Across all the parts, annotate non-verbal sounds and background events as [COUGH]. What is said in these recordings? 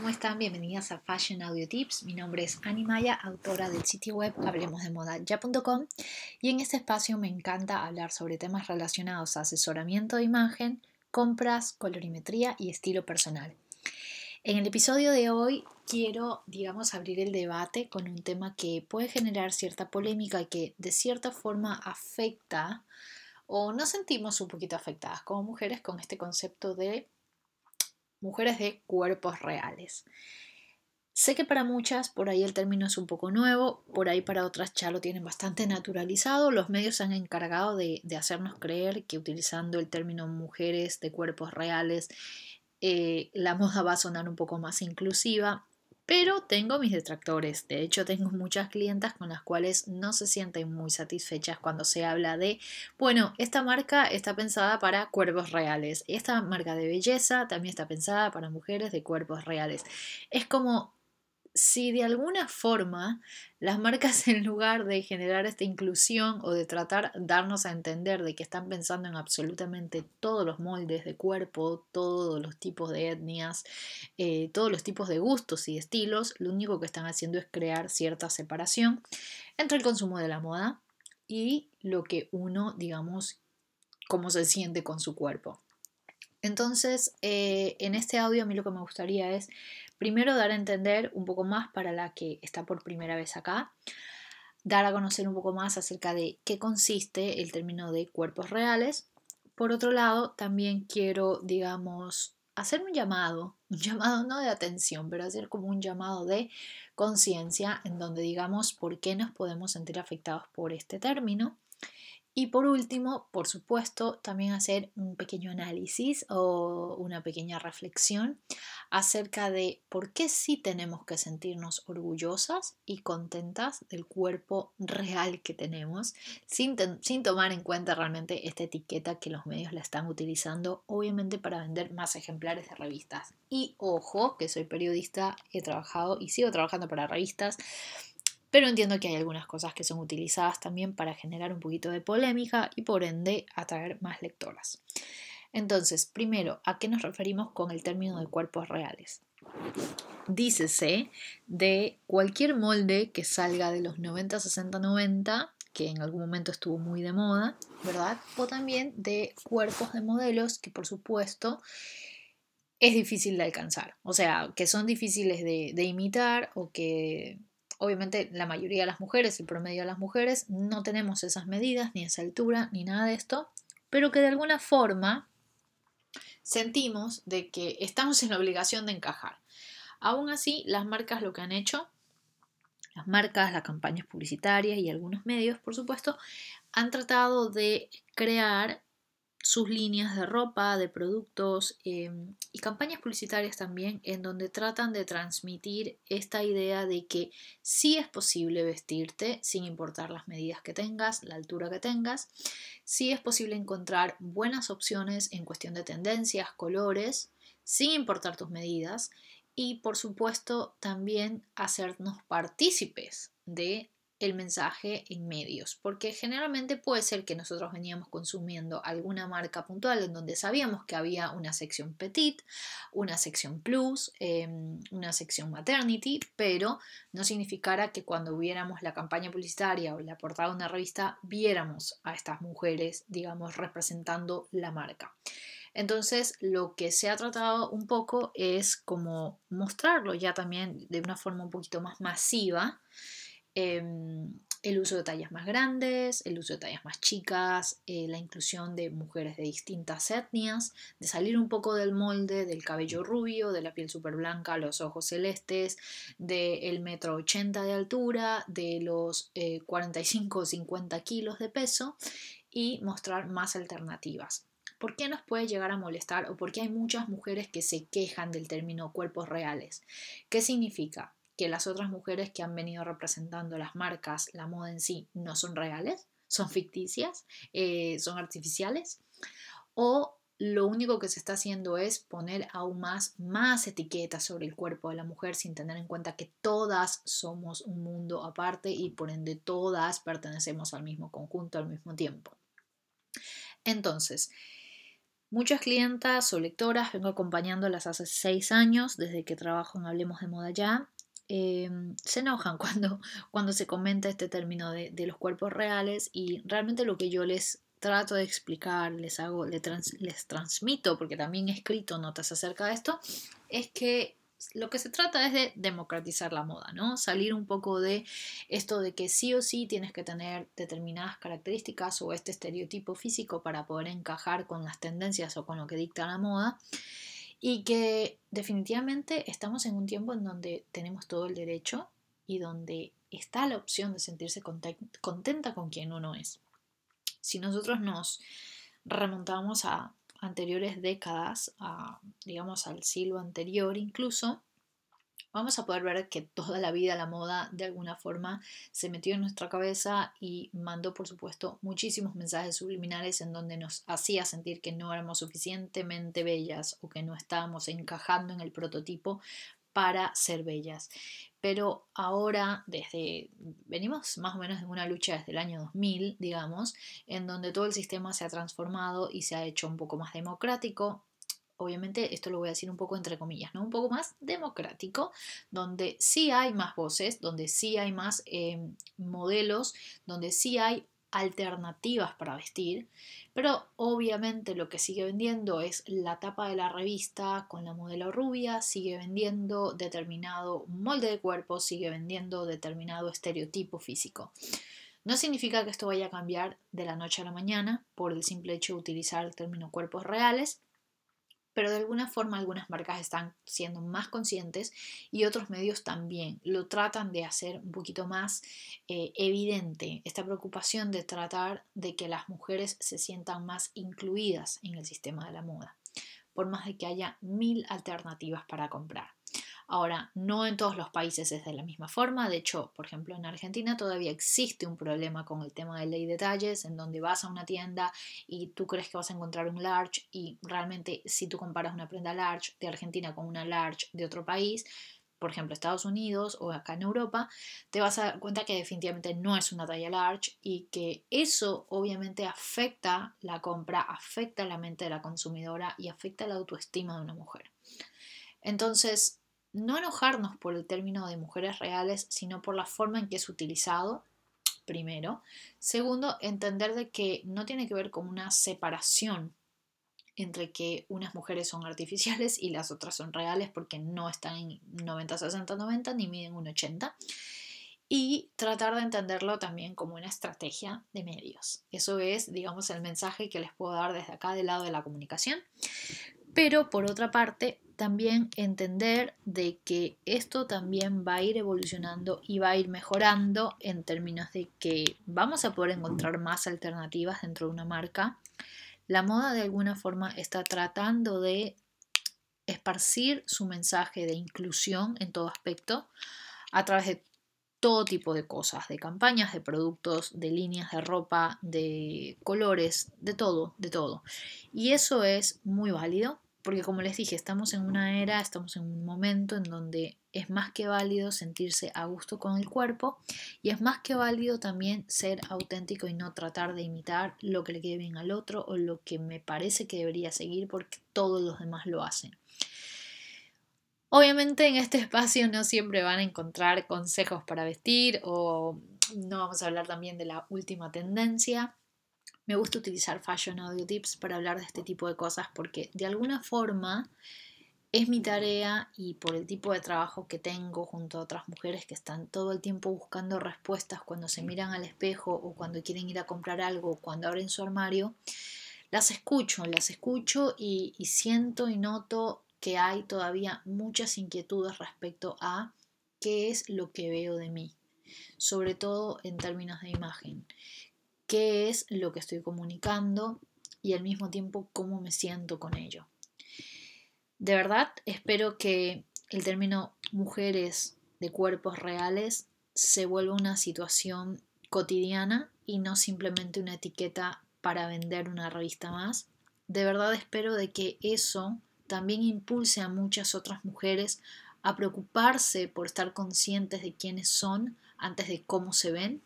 ¿cómo están? Bienvenidas a Fashion Audio Tips. Mi nombre es Ani Maya, autora del sitio web hablemosdemoda.com y en este espacio me encanta hablar sobre temas relacionados a asesoramiento de imagen, compras, colorimetría y estilo personal. En el episodio de hoy quiero, digamos, abrir el debate con un tema que puede generar cierta polémica y que de cierta forma afecta o nos sentimos un poquito afectadas como mujeres con este concepto de mujeres de cuerpos reales. Sé que para muchas por ahí el término es un poco nuevo, por ahí para otras ya lo tienen bastante naturalizado. Los medios se han encargado de, hacernos creer que utilizando el término mujeres de cuerpos reales eh, la moda va a sonar un poco más inclusiva pero tengo mis detractores. De hecho, tengo muchas clientas con las cuales no se sienten muy satisfechas cuando se habla de, bueno, esta marca está pensada para cuerpos reales. Esta marca de belleza también está pensada para mujeres de cuerpos reales. Es como si de alguna forma las marcas [LAUGHS] en lugar de generar esta inclusión o de tratar darnos a entender de que están pensando en absolutamente todos los moldes de cuerpo, todos los tipos de etnias, eh, todos los tipos de gustos y estilos, lo único que están haciendo es crear cierta separación entre el consumo de la moda y lo que uno, digamos, cómo se siente con su cuerpo. Entonces, eh, en este audio a mí lo que me gustaría es primero dar a entender un poco más para la que está por primera vez acá, dar a conocer un poco más acerca de qué consiste el término de cuerpos reales. Por otro lado, también quiero, digamos, hacer un llamado, [LAUGHS] un llamado no de atención, pero hacer como un llamado de conciencia en donde digamos por qué nos podemos sentir afectados por este término y por último, por supuesto, también hacer un pequeño análisis o una pequeña reflexión acerca de por qué sí tenemos que sentirnos orgullosas y contentas del cuerpo real que tenemos, sin, sin tomar en cuenta realmente esta etiqueta que los medios la están utilizando, obviamente para vender más ejemplares de revistas. Y ojo, que soy periodista, he trabajado y sigo trabajando para revistas pero entiendo que hay algunas cosas que son utilizadas también para generar un poquito de polémica y por ende atraer más lectoras. Entonces, primero, ¿a qué nos referimos con el término de cuerpos reales? Dícese de cualquier molde que salga de los 90, 60, 90, que en algún momento estuvo muy de moda, ¿verdad? O también de cuerpos de modelos que por supuesto es difícil de alcanzar, o sea, que son difíciles de, de imitar o que Obviamente la mayoría de las mujeres, el promedio de las mujeres, no tenemos esas medidas, ni esa altura, ni nada de esto, pero que de alguna forma sentimos de que estamos en la obligación de encajar. Aún así, las marcas lo que han hecho, las marcas, las campañas publicitarias y algunos medios, por supuesto, han tratado de crear sus líneas de ropa, de productos em, y campañas publicitarias también en donde tratan de transmitir esta idea de que sí es posible vestirte sin importar las medidas que tengas, la altura que tengas, sí es posible encontrar buenas opciones en cuestión de tendencias, colores, sin importar tus medidas. Y por supuesto también hacernos partícipes de el mensaje en medios, porque generalmente puede ser que nosotros veníamos consumiendo alguna marca puntual en donde sabíamos que había una sección petit, una sección plus, em, una sección maternity, pero no significara que cuando viéramos la campaña publicitaria o la portada de una revista viéramos a estas mujeres, digamos, representando la marca. Entonces, lo que se ha tratado un poco es como mostrarlo ya también de una forma un poquito más masiva Em, el uso de tallas más grandes, el uso de tallas más chicas, eh, la inclusión de mujeres de distintas etnias, de salir un poco del molde del cabello rubio, de la piel súper blanca, los ojos celestes, del metro 80 de altura, de los 45 o 50 kilos de peso y mostrar más alternativas. ¿Por qué nos puede llegar a molestar o por qué hay muchas mujeres que se quejan del término cuerpos reales? ¿Qué significa? Que las otras mujeres que han venido representando las marcas, la moda en sí, no son reales, son ficticias, eh, son artificiales, o lo único que se está haciendo es poner aún más, más etiquetas sobre el cuerpo de la mujer sin tener en cuenta que todas somos un mundo aparte y por ende todas pertenecemos al mismo conjunto al mismo tiempo. Entonces, Muchas clientas o lectoras vengo acompañándolas hace seis años, desde que trabajo en Hablemos de Moda Ya. Em, se enojan [LAUGHS] cuando, cuando se comenta este término de, los cuerpos reales y realmente lo que yo les trato de explicar, les hago, les, les transmito, porque también he escrito notas acerca de esto, es que lo que se trata es de democratizar la moda, ¿no? Salir un poco de esto de que sí o sí tienes que tener determinadas características o este estereotipo físico para poder encajar con las tendencias o con lo que dicta la moda y que definitivamente estamos en un tiempo en donde tenemos todo el derecho y donde está la opción de sentirse contenta con quien uno es. Si nosotros nos remontamos a anteriores décadas, digamos al siglo anterior incluso, vamos a poder ver que toda la vida la moda de alguna forma se metió en nuestra cabeza y mandó por supuesto muchísimos mensajes subliminales en donde nos hacía sentir que no éramos suficientemente bellas o que no estábamos encajando en el prototipo para ser bellas pero ahora desde venimos más o menos en una lucha desde el año 2000, digamos, en donde todo el sistema se ha transformado y se ha hecho un poco más democrático. Obviamente esto lo voy a decir un poco entre comillas, ¿no? Un poco más democrático, donde sí hay más voces, donde sí hay más eh, modelos, donde sí hay alternativas para vestir, pero obviamente lo que sigue vendiendo es la tapa de la revista con la modelo rubia, sigue vendiendo determinado molde de cuerpo, sigue vendiendo determinado estereotipo físico. No significa que esto vaya a cambiar de la noche a la mañana por el simple hecho de utilizar el término cuerpos reales, pero de alguna forma algunas marcas están siendo más conscientes y otros medios también lo tratan de hacer un poquito más eh, evidente esta preocupación de tratar de que las mujeres se sientan más incluidas en el sistema de la moda, por más de que haya mil alternativas para comprar. Ahora, no en todos los países es de la misma forma. De hecho, por ejemplo, en Argentina todavía existe un problema con el tema de ley detalles, en donde vas a una tienda y tú crees que vas a encontrar un large y realmente si tú comparas una prenda large de Argentina con una large de otro país, por ejemplo Estados Unidos o acá en Europa, te vas a dar cuenta que definitivamente no es una talla large y que eso obviamente afecta la compra, afecta la mente de la consumidora y afecta la autoestima de una mujer. Entonces, no enojarnos por el término de mujeres reales, sino por la forma en que es utilizado, primero. Segundo, entender de que no tiene que ver con una separación entre que unas mujeres son artificiales y las otras son reales porque no están en 90, 60, 90 ni miden un 80 y tratar de entenderlo también como una estrategia de medios. Eso es, digamos, el mensaje que les puedo dar desde acá del lado de la comunicación. Pero por otra parte, también entender de que esto también va a ir evolucionando y va a ir mejorando en términos de que vamos a poder encontrar más alternativas dentro de una marca. La moda de alguna forma está tratando de esparcir su mensaje de inclusión en todo aspecto a través de todo tipo de cosas, de campañas, de productos, de líneas de ropa, de colores, de todo, de todo. Y eso es muy válido porque como les dije, estamos en una era, estamos en un momento en donde es más que válido sentirse a gusto con el cuerpo y es más que válido también ser auténtico y no tratar de imitar lo que le quede bien al otro o lo que me parece que debería seguir porque todos los demás lo hacen. Obviamente en este [LAUGHS] espacio no siempre van a encontrar consejos para vestir o no vamos a hablar también de la última tendencia, me gusta utilizar Fashion Audio Tips para hablar de este tipo de cosas porque de alguna forma es mi tarea y por el tipo de trabajo que tengo junto a otras mujeres que están todo el tiempo buscando respuestas cuando se miran al espejo o cuando quieren ir a comprar algo o cuando abren su armario, las escucho, las escucho y, y siento y noto que hay todavía muchas inquietudes respecto a qué es lo que veo de mí, sobre todo en términos de imagen qué es lo que estoy comunicando y al mismo tiempo cómo me siento con ello. De verdad, espero que el término mujeres de cuerpos reales se vuelva una situación cotidiana y no simplemente una etiqueta para vender una revista más. De verdad espero de que eso también impulse a muchas otras mujeres a preocuparse por estar conscientes de quiénes son antes de cómo se ven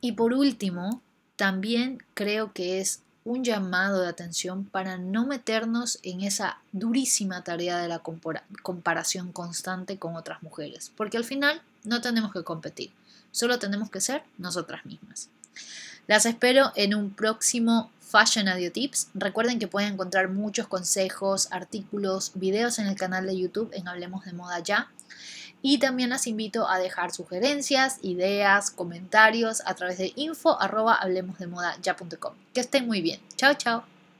y por último, también creo que es un llamado de atención para no meternos en esa durísima tarea de la comparación constante con otras mujeres, porque al final no tenemos que competir, solo tenemos que ser nosotras mismas. Las espero en un próximo Fashion Audio Tips. Recuerden que pueden encontrar muchos consejos, artículos, videos en el canal de YouTube en Hablemos de Moda Ya. Y también las invito a dejar sugerencias, ideas, comentarios a través de info Que estén muy bien. Chao, chao.